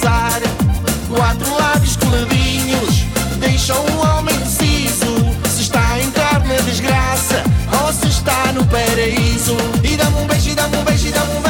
pensar. Quatro lábios coladinhos deixam um homem deciso. Se está em carne desgraça ou se está no paraíso. E dá-me um beijo, e dá-me um beijo, e dá-me um beijo.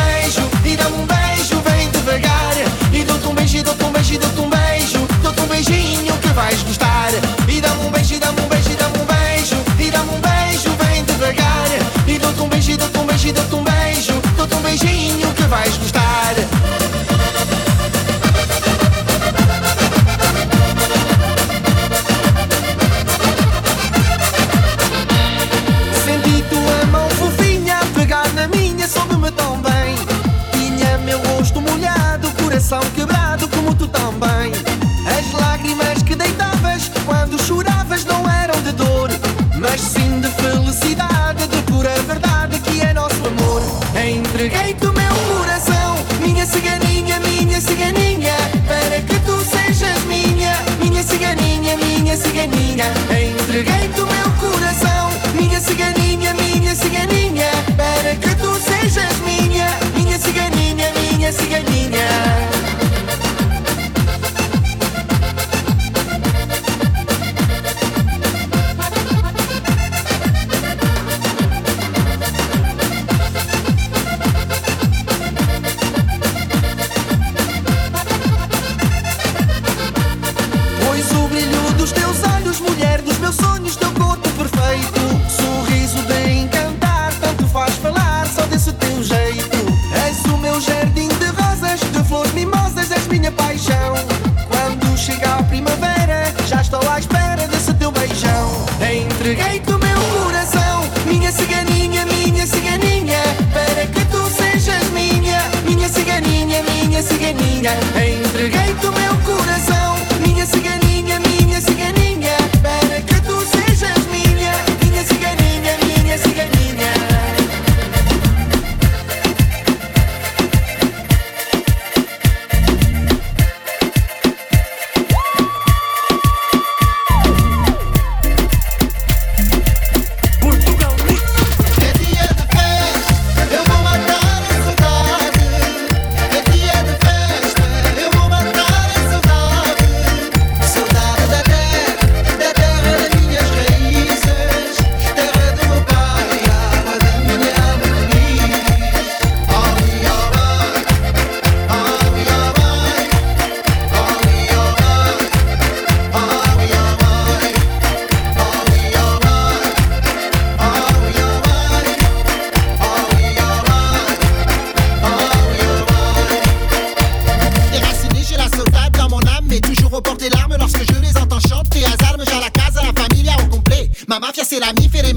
c'est l'ami, fait les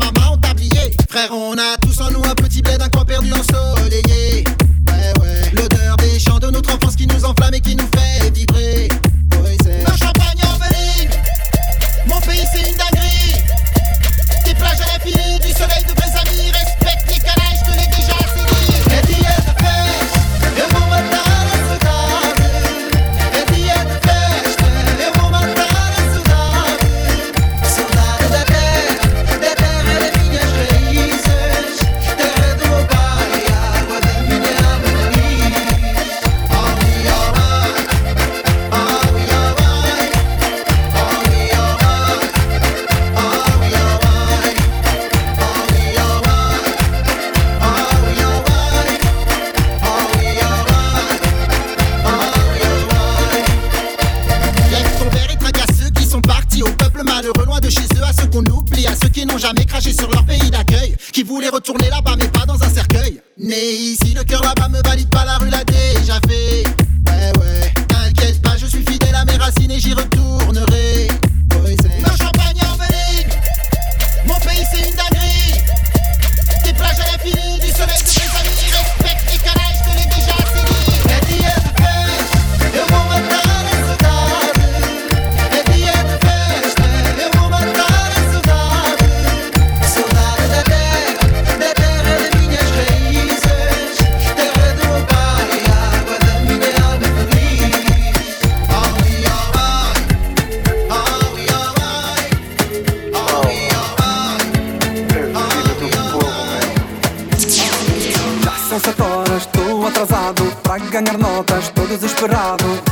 d'accueil, qui voulait retourner là-bas mais pas dans un cercueil. Né ici, le cœur là-bas me valide pas, la rue l'a déjà fait. Ouais, ouais, t'inquiète pas, je suis fidèle à mes racines et j'y retournerai. Oh, ouais, champagne en Mon pays c'est une dinguerie. Des plages à l'infini, du soleil. esperado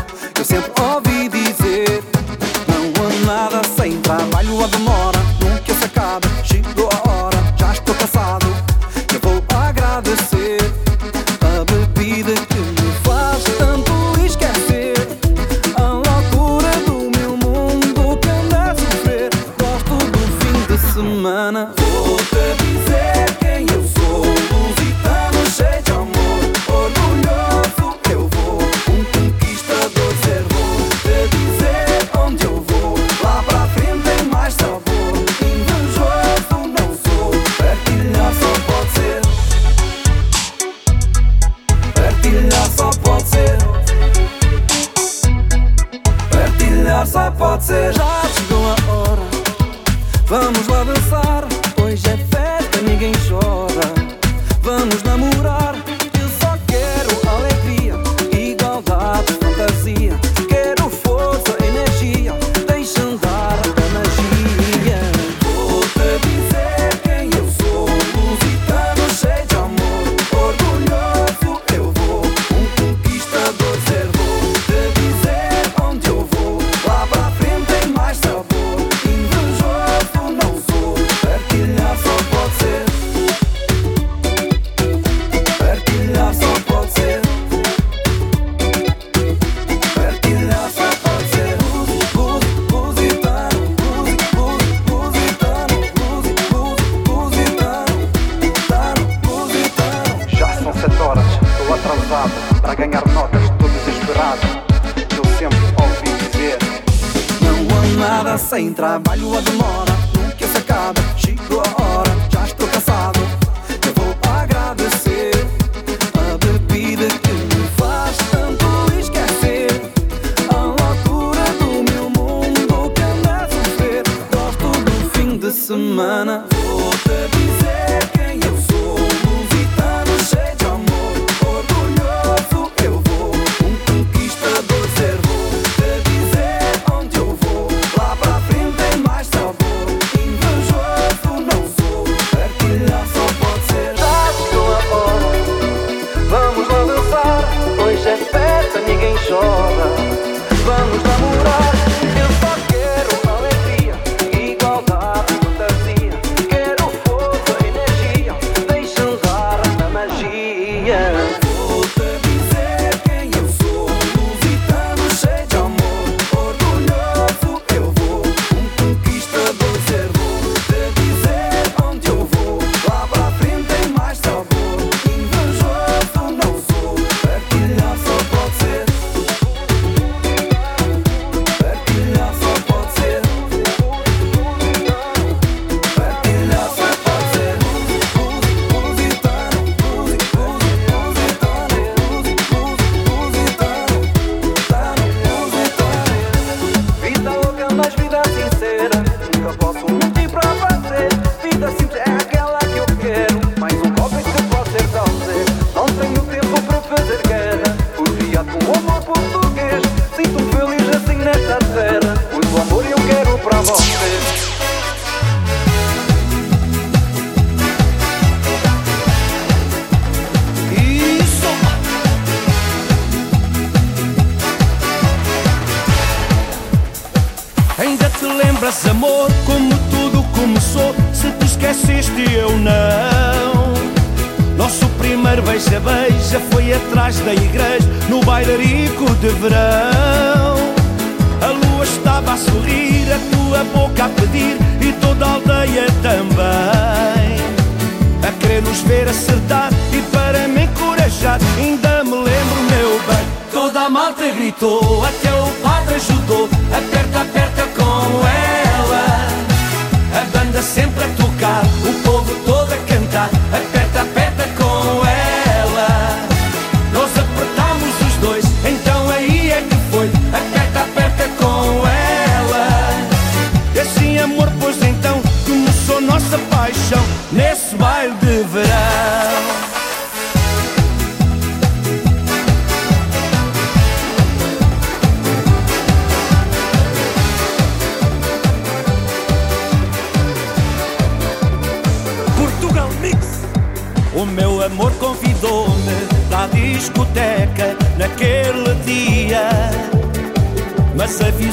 shot.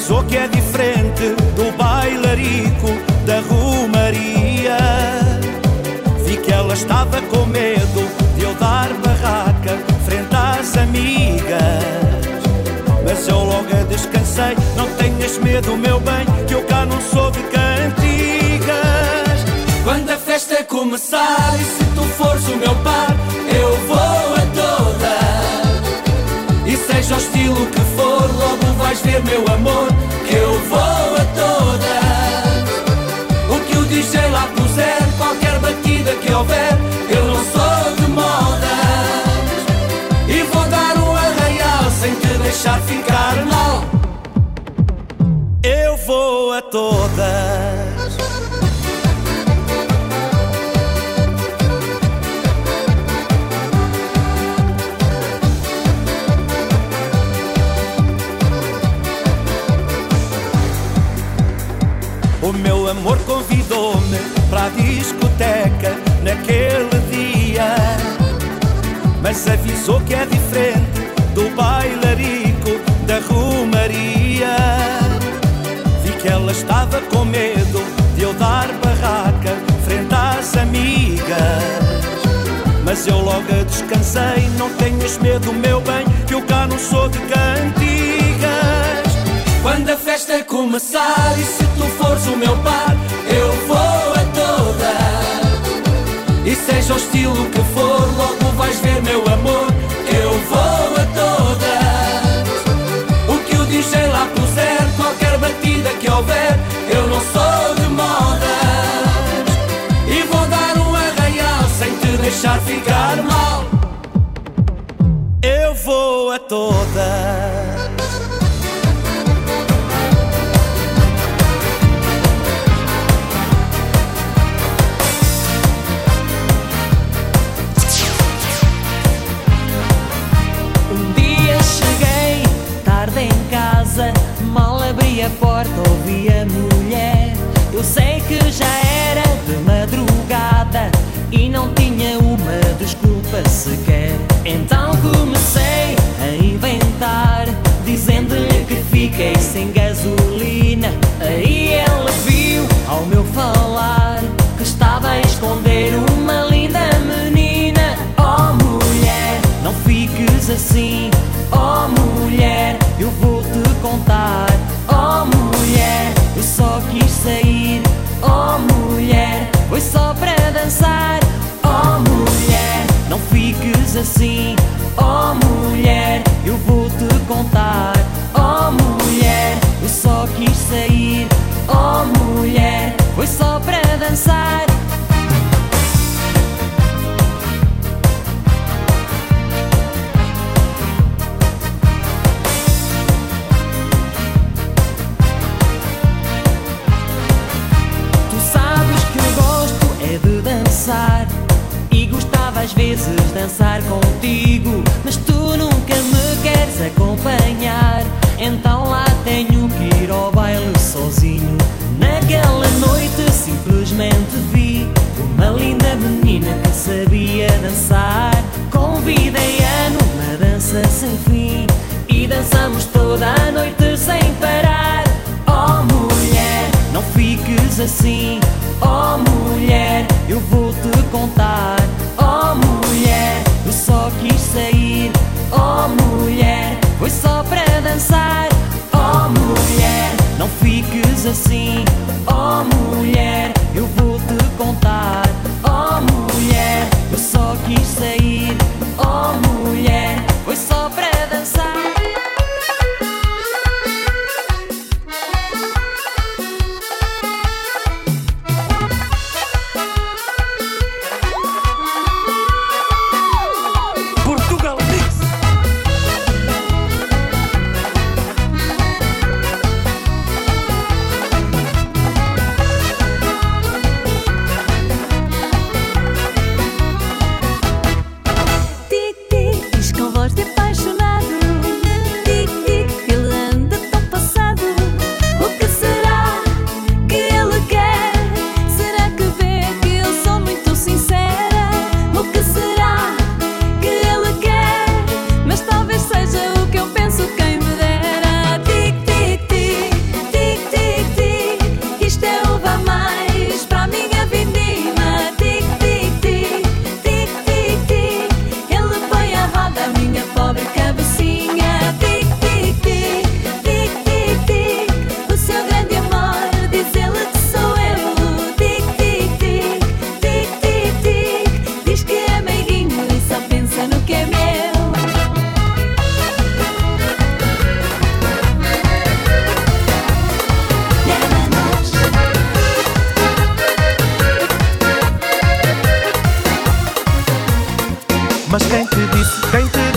Avisou que é diferente do bailarico da Romaria. Vi que ela estava com medo de eu dar barraca frente às amigas. Mas eu logo a descansei, não tenhas medo, meu bem, que eu cá não sou de cantigas. Quando a festa começar e se tu fores o meu par, vais ver, meu amor, que eu vou a todas. O que o DJ lá puser, qualquer batida que houver, eu não sou de modas. E vou dar um arraial sem te deixar ficar mal. Eu vou a todas. Mas avisou que é diferente do bailarico da Romaria. Vi que ela estava com medo de eu dar barraca frente às amigas. Mas eu logo a descansei, não tenhas medo, meu bem, que eu cá não sou de cantigas. Quando a festa começar e se tu fores o meu par, eu vou seja o estilo que for, logo vais ver, meu amor, eu vou a todas. O que o DJ lá puser, qualquer batida que houver, eu não sou de modas. E vou dar um arraial sem te deixar ficar mal. Eu vou a todas. Porta, ouvi a mulher. Eu sei que já era de madrugada e não tinha uma desculpa sequer. Então comecei a inventar, dizendo-lhe que fiquei sem gasolina.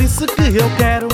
isso que eu quero.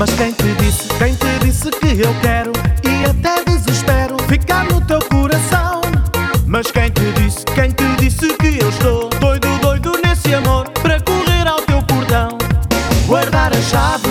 Mas quem te disse, quem te disse que eu quero e até desespero ficar no teu coração? Mas quem te disse, quem te disse que eu estou doido, doido nesse amor para correr ao teu cordão, guardar a chave.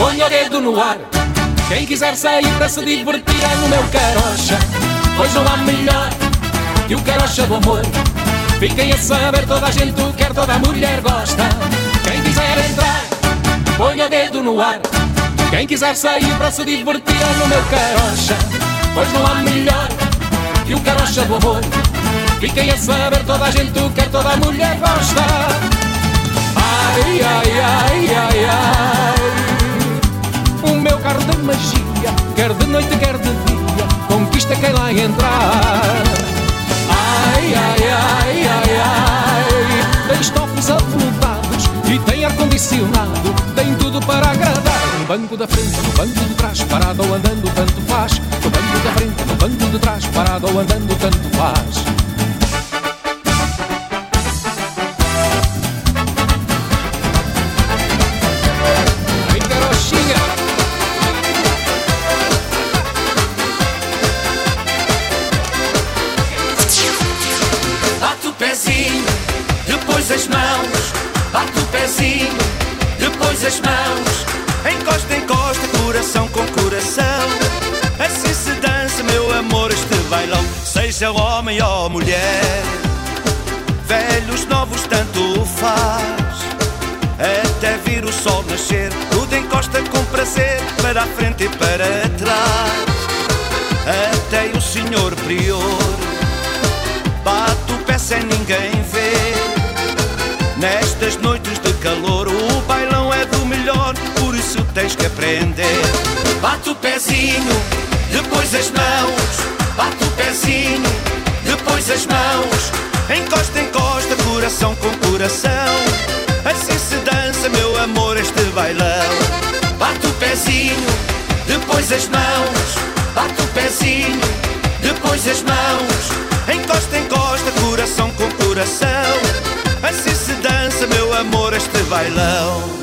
Ponha o dedo no ar. Quem quiser sair para se divertir é no meu carocha. Pois não há melhor que o carocha do amor. Fiquem a saber, toda a gente o quer, toda a mulher gosta. Quem quiser entrar, ponha o dedo no ar. Quem quiser sair para se divertir é no meu carocha. Pois não há melhor que o carocha do amor. Fiquem a saber, toda a gente o quer, toda a mulher gosta. Ai, ai, ai, ai, ai. Meu carro de magia, quer de noite, quer de dia, conquista quem lá entrar. Ai, ai, ai, ai, ai. Tem estofos avultados e tem ar-condicionado, tem tudo para agradar. No banco da frente, no banco de trás, parado ou andando, tanto faz. No banco da frente, no banco de trás, parado ou andando, tanto faz. Depois as mãos. Bate o pezinho, depois as mãos. Encosta, encosta, coração com coração. Assim se dança, meu amor, este bailão. Seja homem ou mulher, velhos, novos, tanto faz. Até vir o sol nascer, tudo encosta com prazer, para a frente e para trás. Até o senhor prior Bate o pé sem ninguém ver Nestas noites de calor O bailão é do melhor Por isso tens que aprender. Bate o pezinho Depois as mãos. Bate o pezinho Depois as mãos. Encosta, encosta Coração com coração. Assim se dança meu amor este bailão. Bate o pezinho Depois as mãos. Bate o pezinho Depois as mãos. Encosta, encosta, coração com coração. Amor, este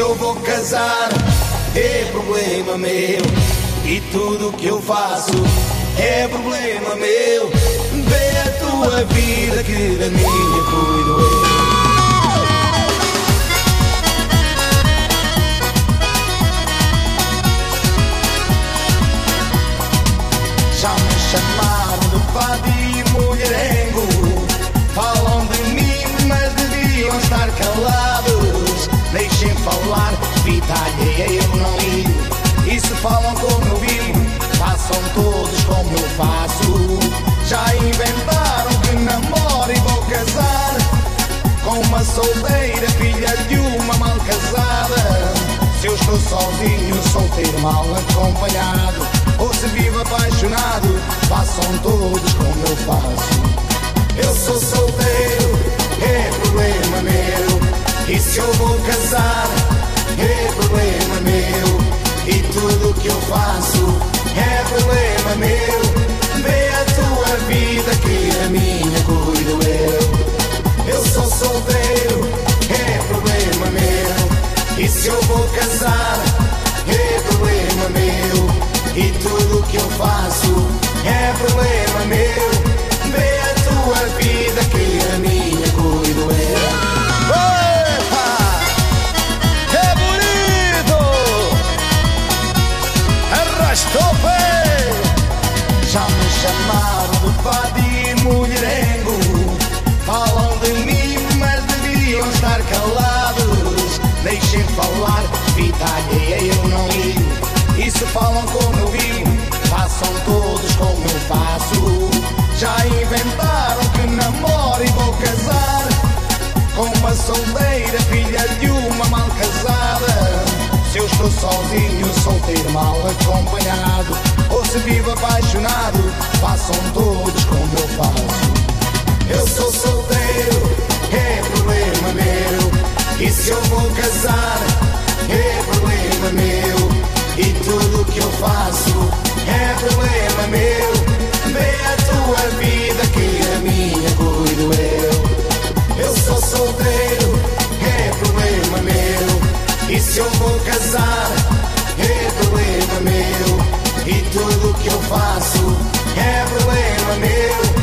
eu vou casar, é problema meu. E tudo que eu faço é problema meu. Vê a tua vida que da minha cuido eu. Já me chamaram de vadio e mulherengo Falam de mim, mas deviam estar calados Deixem falar, vitalha eu não ligo E se falam como eu vivo, façam todos como eu faço. Já inventaram que namoro e vou casar Com uma solteira, filha de uma mal casada. Se eu estou sozinho, solteiro mal acompanhado. Ou se vivo apaixonado, façam todos como eu faço. Eu sou solteiro, é problema meu E se eu vou casar, é problema meu. E tudo que eu faço é problema meu. Vê a tua vida que a minha cuido eu. Eu sou solteiro, é problema meu. E se eu vou casar, é problema meu. E tudo que eu faço é problema meu. Vê a tua vida que a minha vitalha eu não ligo. Se falam como eu vivo, façam todos como eu faço. Já inventaram que namoro e vou casar Com uma solteira, filha de uma mal casada. Se eu estou sozinho, solteiro mal acompanhado. Ou se vivo apaixonado, façam todos como eu faço. Eu sou solteiro, é problema meu. E se eu vou casar, é problema meu E tudo que eu faço é problema meu Vê a tua vida que a minha cuido eu Eu sou solteiro, é problema meu E se eu vou casar, é problema meu e tudo que eu faço é problema meu.